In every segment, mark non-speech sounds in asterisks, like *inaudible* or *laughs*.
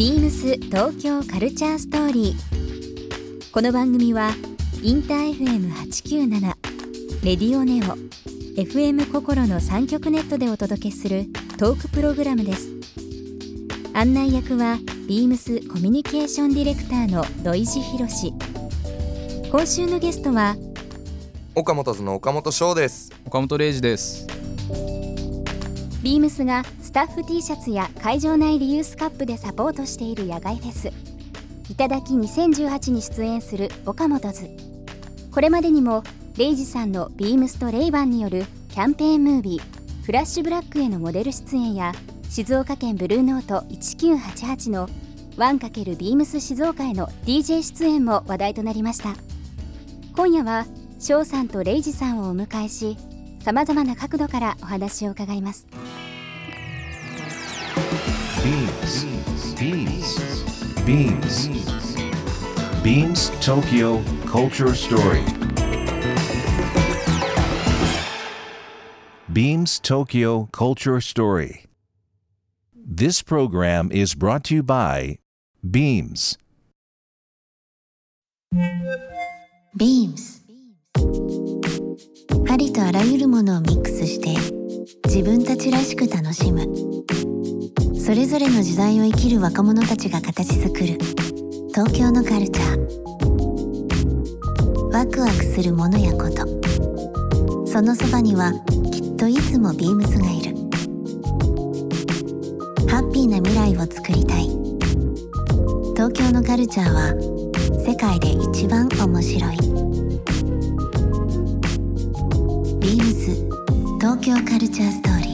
ビームス東京カルチャーストーリー。この番組はインター FM897 レディオネオ FM 心の三極ネットでお届けするトークプログラムです。案内役はビームスコミュニケーションディレクターの土井博志。今週のゲストは岡本図の岡本翔です岡本零士ですビームスがスタッフ T シャツや会場内リユースカップでサポートしている野外フェス。いただき2018に出演する岡本図。これまでにもレイジさんのビームスとレイバンによるキャンペーンムービーフラッシュブラックへのモデル出演や静岡県ブルーノート1988の 1× ビームス静岡への DJ 出演も話題となりました。今夜は翔さんとレイジさんをお迎えしさまざまな角度からお話を伺います。Beams. Beams. Beams Tokyo Culture Story. Beams Tokyo Culture Story. This program is brought to you by Beams. Beams ありとあらゆるものをミックスして 自分たちらしく楽しむ。それぞれの時代を生きる若者たちが形作る。東京のカルチャー。ワクワクするものやこと。そのそばにはきっといつもビームスがいる。ハッピーな未来をつくりたい。東京のカルチャーは世界で一番面白い。東京カルチャーストーリー。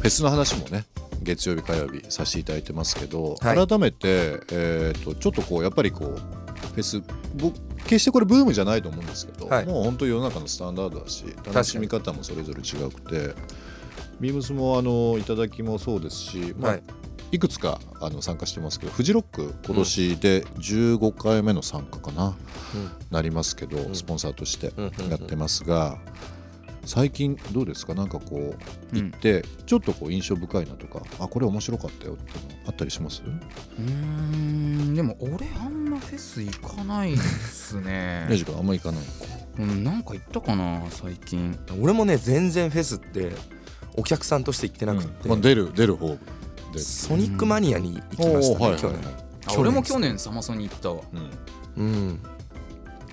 フェスの話もね月曜日火曜日させていただいてますけど、はい。改めて、えー、とちょっとこうやっぱりこうフェス僕決してこれブームじゃないと思うんですけど、はい。もう本当世の中のスタンダードだし楽しみ方もそれぞれ違くてビームスもあの頂きもそうですし、まあはいい、くつかあの参加してますけどフジロック今年で15回目の参加かな、なりますけど、スポンサーとしてうんうんうん。やってますが、最近どうですか？なんかこう行ってちょっとこう印象深いなとか、あこれ面白かったよっていうのあったりします？うーんでも俺あんまフェス行かないっすね。レイジ君あんま行かない。うんなんか行ったかな最近。俺もね全然フェスってお客さんとして行ってなくて、まあ、出る出る方で、ソニックマニアに行きましたね、おーはい去年。あ俺も去年サマソニ行った。わうん。うん。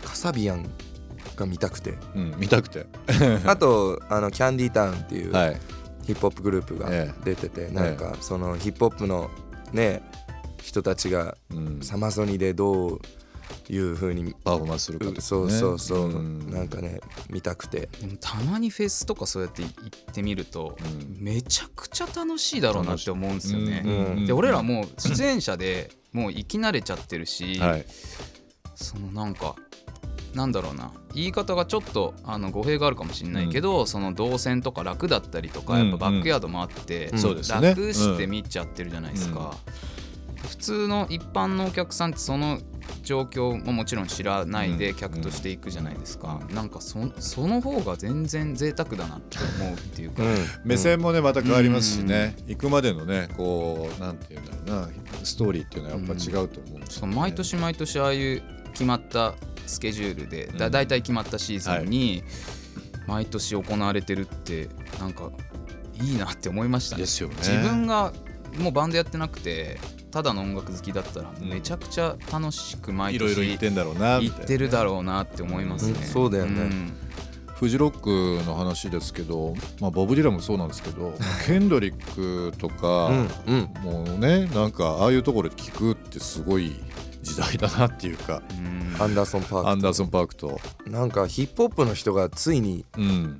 カサビアンが見たくて。うん、見たくて、*laughs* あとあのキャンディータウンっていうはい、ヒップホップグループがえ出てて、なんかそのヒップホップのね人たちがうん、サマソニでどういう風にパフォーマンスするかですそうねそうそう、ん。なんかね見たくて。でもたまにフェスとかそうやって行ってみると、うん。めちゃくちゃ楽しいだろうなって思うんですよね、うん。で俺らもう出演者でもう生き慣れちゃってるし、はい、そのなんかなんだろうな。言い方がちょっとあの語弊があるかもしれないけど、その動線とか楽だったりとかうんやっぱバックヤードもあって、うん。そうですよね。楽して見ちゃってるじゃないですか、普通の一般のお客さんってその状況ももちろん知らないでうん。客としていくじゃないですか、なんかそその方が全然贅沢だなって思うっていうか、目線もねまた変わりますしね、行くまでのねこうなんていうんだろうなストーリーっていうのはやっぱ違うと思うんですよね、その毎年毎年ああいう決まったスケジュールでだ大体決まったシーズンに毎年行われてるってなんかいいなって思いましたね。ですよね。自分がもうバンドやってなくてただの音楽好きだったらめちゃくちゃ楽しく毎いろいろ言っ年てんだろうなみたいな行ってるだろうなって思いますね。うんそうだよね。ん。フジロックの話ですけど、まあ、ボブ・ディランもそうなんですけど *laughs* ケンドリックとか、うんうん。もうねなんかああいうところで聞くってすごい時代だなっていうか。うん。アンダーソン・パーアンダーソン・パークと、クなんかヒップホップの人がついにうん、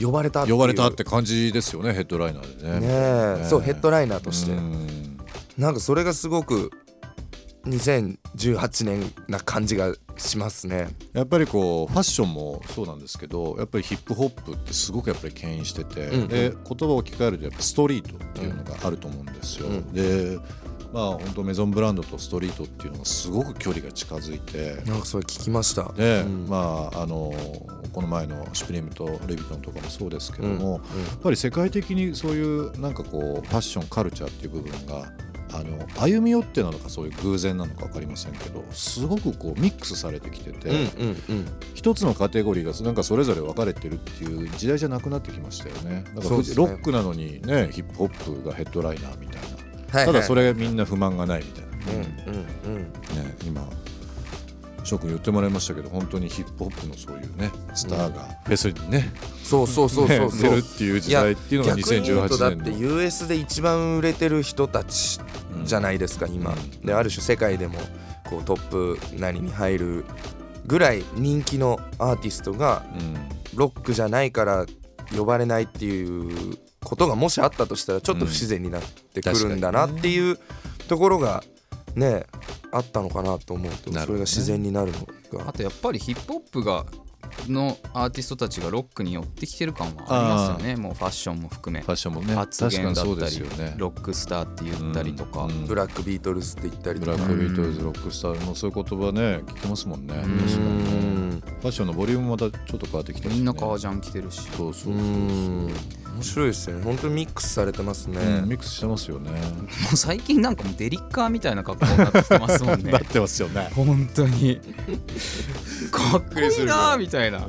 呼ばれたっていう。呼ばれたって感じですよねヘッドライナーでね。ねえ。ねそうヘッドライナーとして。うんなんかそれがすごく2018年な感じがしますね。やっぱりこうファッションもそうなんですけどやっぱりヒップホップってすごくやっぱり牽引してて、うんうん。で言葉を置き換えるとやっぱストリートっていうのがあると思うんですよ。うん。でまあ本当メゾンブランドとストリートっていうのがすごく距離が近づいてなんかそれ聞きました。で、うん。まああのこの前のシュプリームとレビトンとかもそうですけども、うんうん。やっぱり世界的にそういうなんかこうファッションカルチャーっていう部分があの歩み寄ってなのかそういう偶然なのか分かりませんけどすごくこうミックスされてきてて、一つのカテゴリーがなんかそれぞれ分かれてるっていう時代じゃなくなってきましたよね。だからロックなのにねヒップホップがヘッドライナーみたいな、はいただそれれみんな不満がないみたいな、ね、今翔くん言ってもらいましたけど本当にヒップホップのそういうねスターがフェスにね,、そうそうそうそう。そうね出るっていう時代っていうのが逆に言うとだ2018って US で一番売れてる人たちじゃないですか、今。うん。である種世界でもこうトップ何に入るぐらい人気のアーティストがうん。ロックじゃないから呼ばれないっていうことがもしあったとしたらちょっと不自然になってくるんだなっていうところがねあったのかなと思うとそれが自然になるのが。あとやっぱりヒップホップがのアーティストたちがロックに寄ってきてる感はありますよね。もうファッションも含め。ファッションもね。発言だったり、ね。ロックスターって言ったりとか、うん。うんブラックビートルズって言ったりとか。ブラックビートルズロックスターもそういう言葉ね聞きますもんね。確かにファッションのボリュームもまたちょっと変わってきたし、ね、みん。な革ジャン着てるし。そうそうそうそう。うん面白いですよね。本当にミックスされてますね、うんミックスしてますよね。もう最近なんかもうデリッカーみたいな格好になってきてますもんね。*laughs* なってますよね。本当に。*laughs* かっこいいなーみたいな。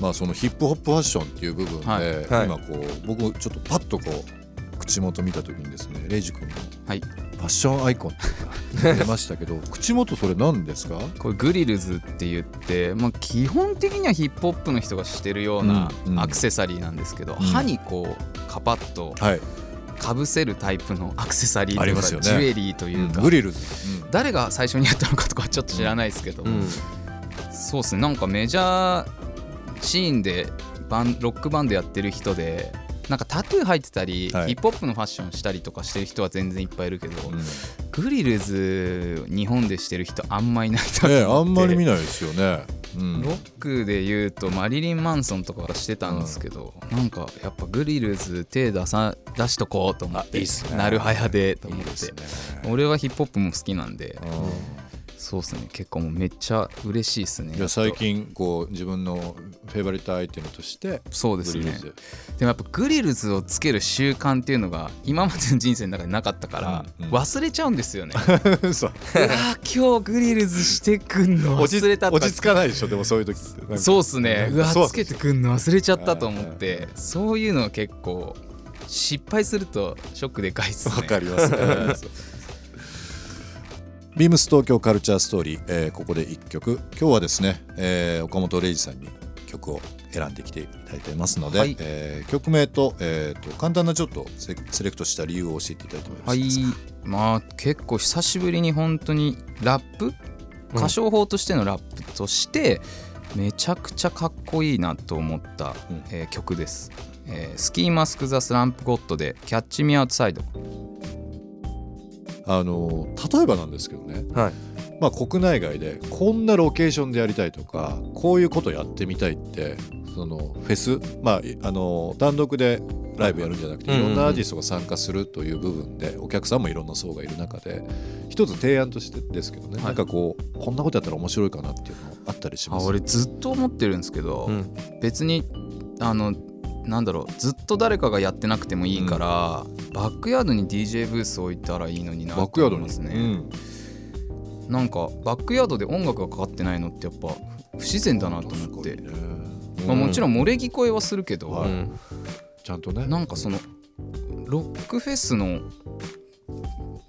まあそのヒップホップファッションっていう部分で、はい。はい。今こう僕ちょっとパッとこう口元見た時にですねレイジ君のはい。ファッションアイコンっていうか出ましたけど *laughs* 口元それ何ですか？これグリルズって言って、まあ、基本的にはヒップホップの人がしてるようなうんうん。アクセサリーなんですけど、ん。歯にこうカパッとはい、かぶせるタイプのアクセサリーとかジュエリーというか、グリルズ、誰が最初にやったのかとかはちょっと知らないですけど、うん。そうですね。なんかメジャーシーンでバンロックバンドやってる人でなんかタトゥー入ってたり、はい。ヒップホップのファッションしたりとかしてる人は全然いっぱいいるけど、うん。グリルズ日本でしてる人あんまいないなと思って、ねあんまり見ないですよね、うん。ロックで言うとマリリン・マンソンとかはしてたんですけど、なんかやっぱグリルズ手出さ出しとこうと思ってあいいっすね。なるはやでと思って。ね。俺はヒップホップも好きなんで。うんそうですね。結構もうめっちゃ嬉しいですね。いや最近こう自分のフェイバリットアイテムとしてそうですね。でもやっぱグリルズをつける習慣っていうのが今までの人生の中でなかったからうんうん。忘れちゃうんですよね、*laughs* そうう今日グリルズしてくんの落ち忘れた落ち着かないでしょでもそういう時そうっすね。うわつけてくんの忘れちゃったと思って。そういうのは結構失敗するとショックでかいっすね。わかりますねビームス東京カルチャーストーリー、えーここで1曲。今日はですね、えー岡本零士さんに曲を選んできていただいてますので、はい。えー曲名と,、えーと簡単なちょっとセセレクトした理由を教えていただいてもよろはいしいですか、まあ結構久しぶりに本当にラップ？歌唱法としてのラップとしてめちゃくちゃかっこいいなと思った、うん。えー曲です、えースキーマスク・ザ・スランプ・ゴッドで「キャッチ・ミ・アウトサイドあの例えばなんですけどね、はい。まあ、国内外でこんなロケーションでやりたいとかこういうことやってみたいってそのフェス、まあ、あの単独でライブやるんじゃなくてうんいろんなアーティストが参加するという部分でお客さんもいろんな層がいる中で一つ提案としてですけどね、はい。なんかこうこんなことやったら面白いかなっていうのあったりします？あ俺ずっと思ってるんですけど、うん。別にあのなんだろうずっと誰かがやってなくてもいいから、バックヤードに DJ ブース置いたらいいのになバックヤードに。と思いますね、うん。なんかバックヤードで音楽がかかってないのってやっぱ不自然だなと思って、確かにね。まあ、もちろうん漏れ聞こえはするけど、はい。うんちゃんとね。なんかそのロックフェスの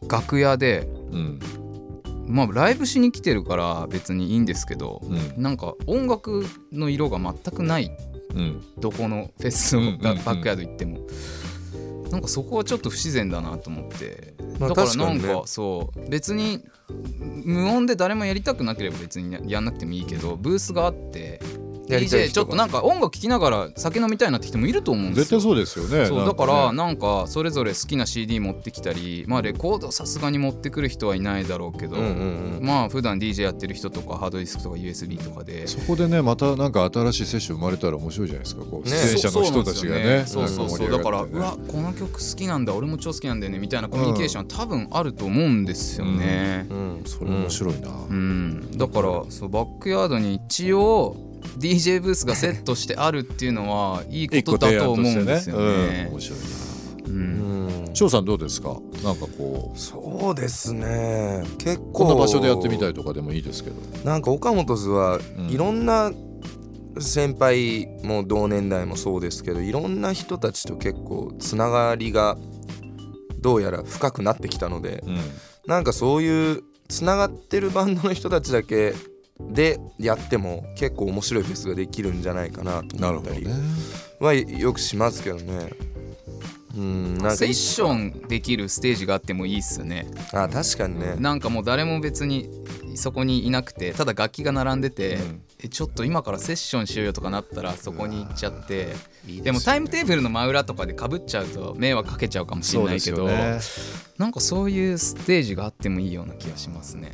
楽屋でうん。まあライブしに来てるから別にいいんですけどうん。なんか音楽の色が全くないうんどこのフェスのバックヤード行っても、なんかそこはちょっと不自然だなと思って、まあだからなんかねそう。別に無音で誰もやりたくなければ別にやんなくてもいいけどブースがあって DJ ちょっとなんか音楽聴きながら酒飲みたいなって人もいると思うんですよ。絶対そうですよね。そうだからねなんかそれぞれ好きな CD 持ってきたりまあレコードさすがに持ってくる人はいないだろうけど、うんうんうん。まあ普段 DJ やってる人とかハードディスクとか USB とかで。そこでねまたなんか新しいセッション生まれたら面白いじゃないですか。こうね。出演者の人たちがね。そうそうそうだからうわこの曲好きなんだ。俺も超好きなんだよねみたいなコミュニケーションは多分あると思うんですよね。うん。それ面白いな、うん、だからそうバックヤードに一応 DJ ブースがセットしてあるっていうのは *laughs* いいことだと思うんですよう。ん、ね。面白いな。うんうん。翔さんどうですか？なんかこう。そうですね。結構。こんな場所でやってみたいとかでもいいですけど。なんか岡本図はうん。いろんな先輩も同年代もそうですけどいろんな人たちと結構つながりがどうやら深くなってきたのでうん。なんかそういうつながってるバンドの人たちだけでやっても結構面白いフェスができるんじゃないかなとなる思ったりほどねはよくしますけどね。うんなんかセッションできるステージがあってもいいっすよね。あ確かにね。なんかもう誰も別にそこにいなくてただ楽器が並んでて、うんえちょっと今からセッションしようよとかなったらそこに行っちゃってでもタイムテーブルの真裏とかでかぶっちゃうと迷惑かけちゃうかもしれないけど、ねなんかそういうステージがあってもいいような気がしますね。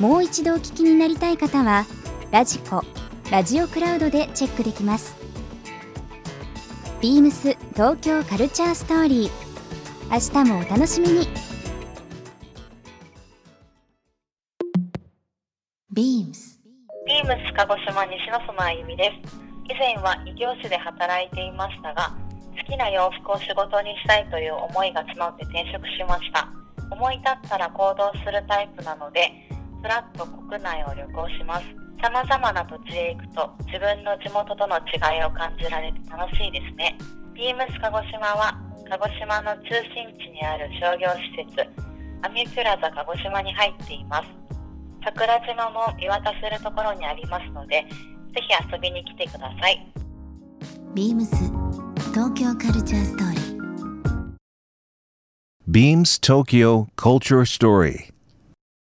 もう一度お聞きになりたい方はラジコラジオクラウドでチェックできますビームス東京カルチャーストーリー明日もお楽しみにビームスビームス鹿児島西野園あゆみです。以前は異業種で働いていましたが、好きな洋服を仕事にしたいという思いが募って転職しました。思い立ったら行動するタイプなので、ふらっと国内を旅行します。様々な土地へ行くと自分の地元との違いを感じられて楽しいですね。ビームス鹿児島は鹿児島の中心地にある商業施設アミュプラザ鹿児島に入っています。桜島も見渡せるところにありますので、ぜひ遊びに来てください。ビームス東京カルチャーストーリー Beams Tokyo Culture Story.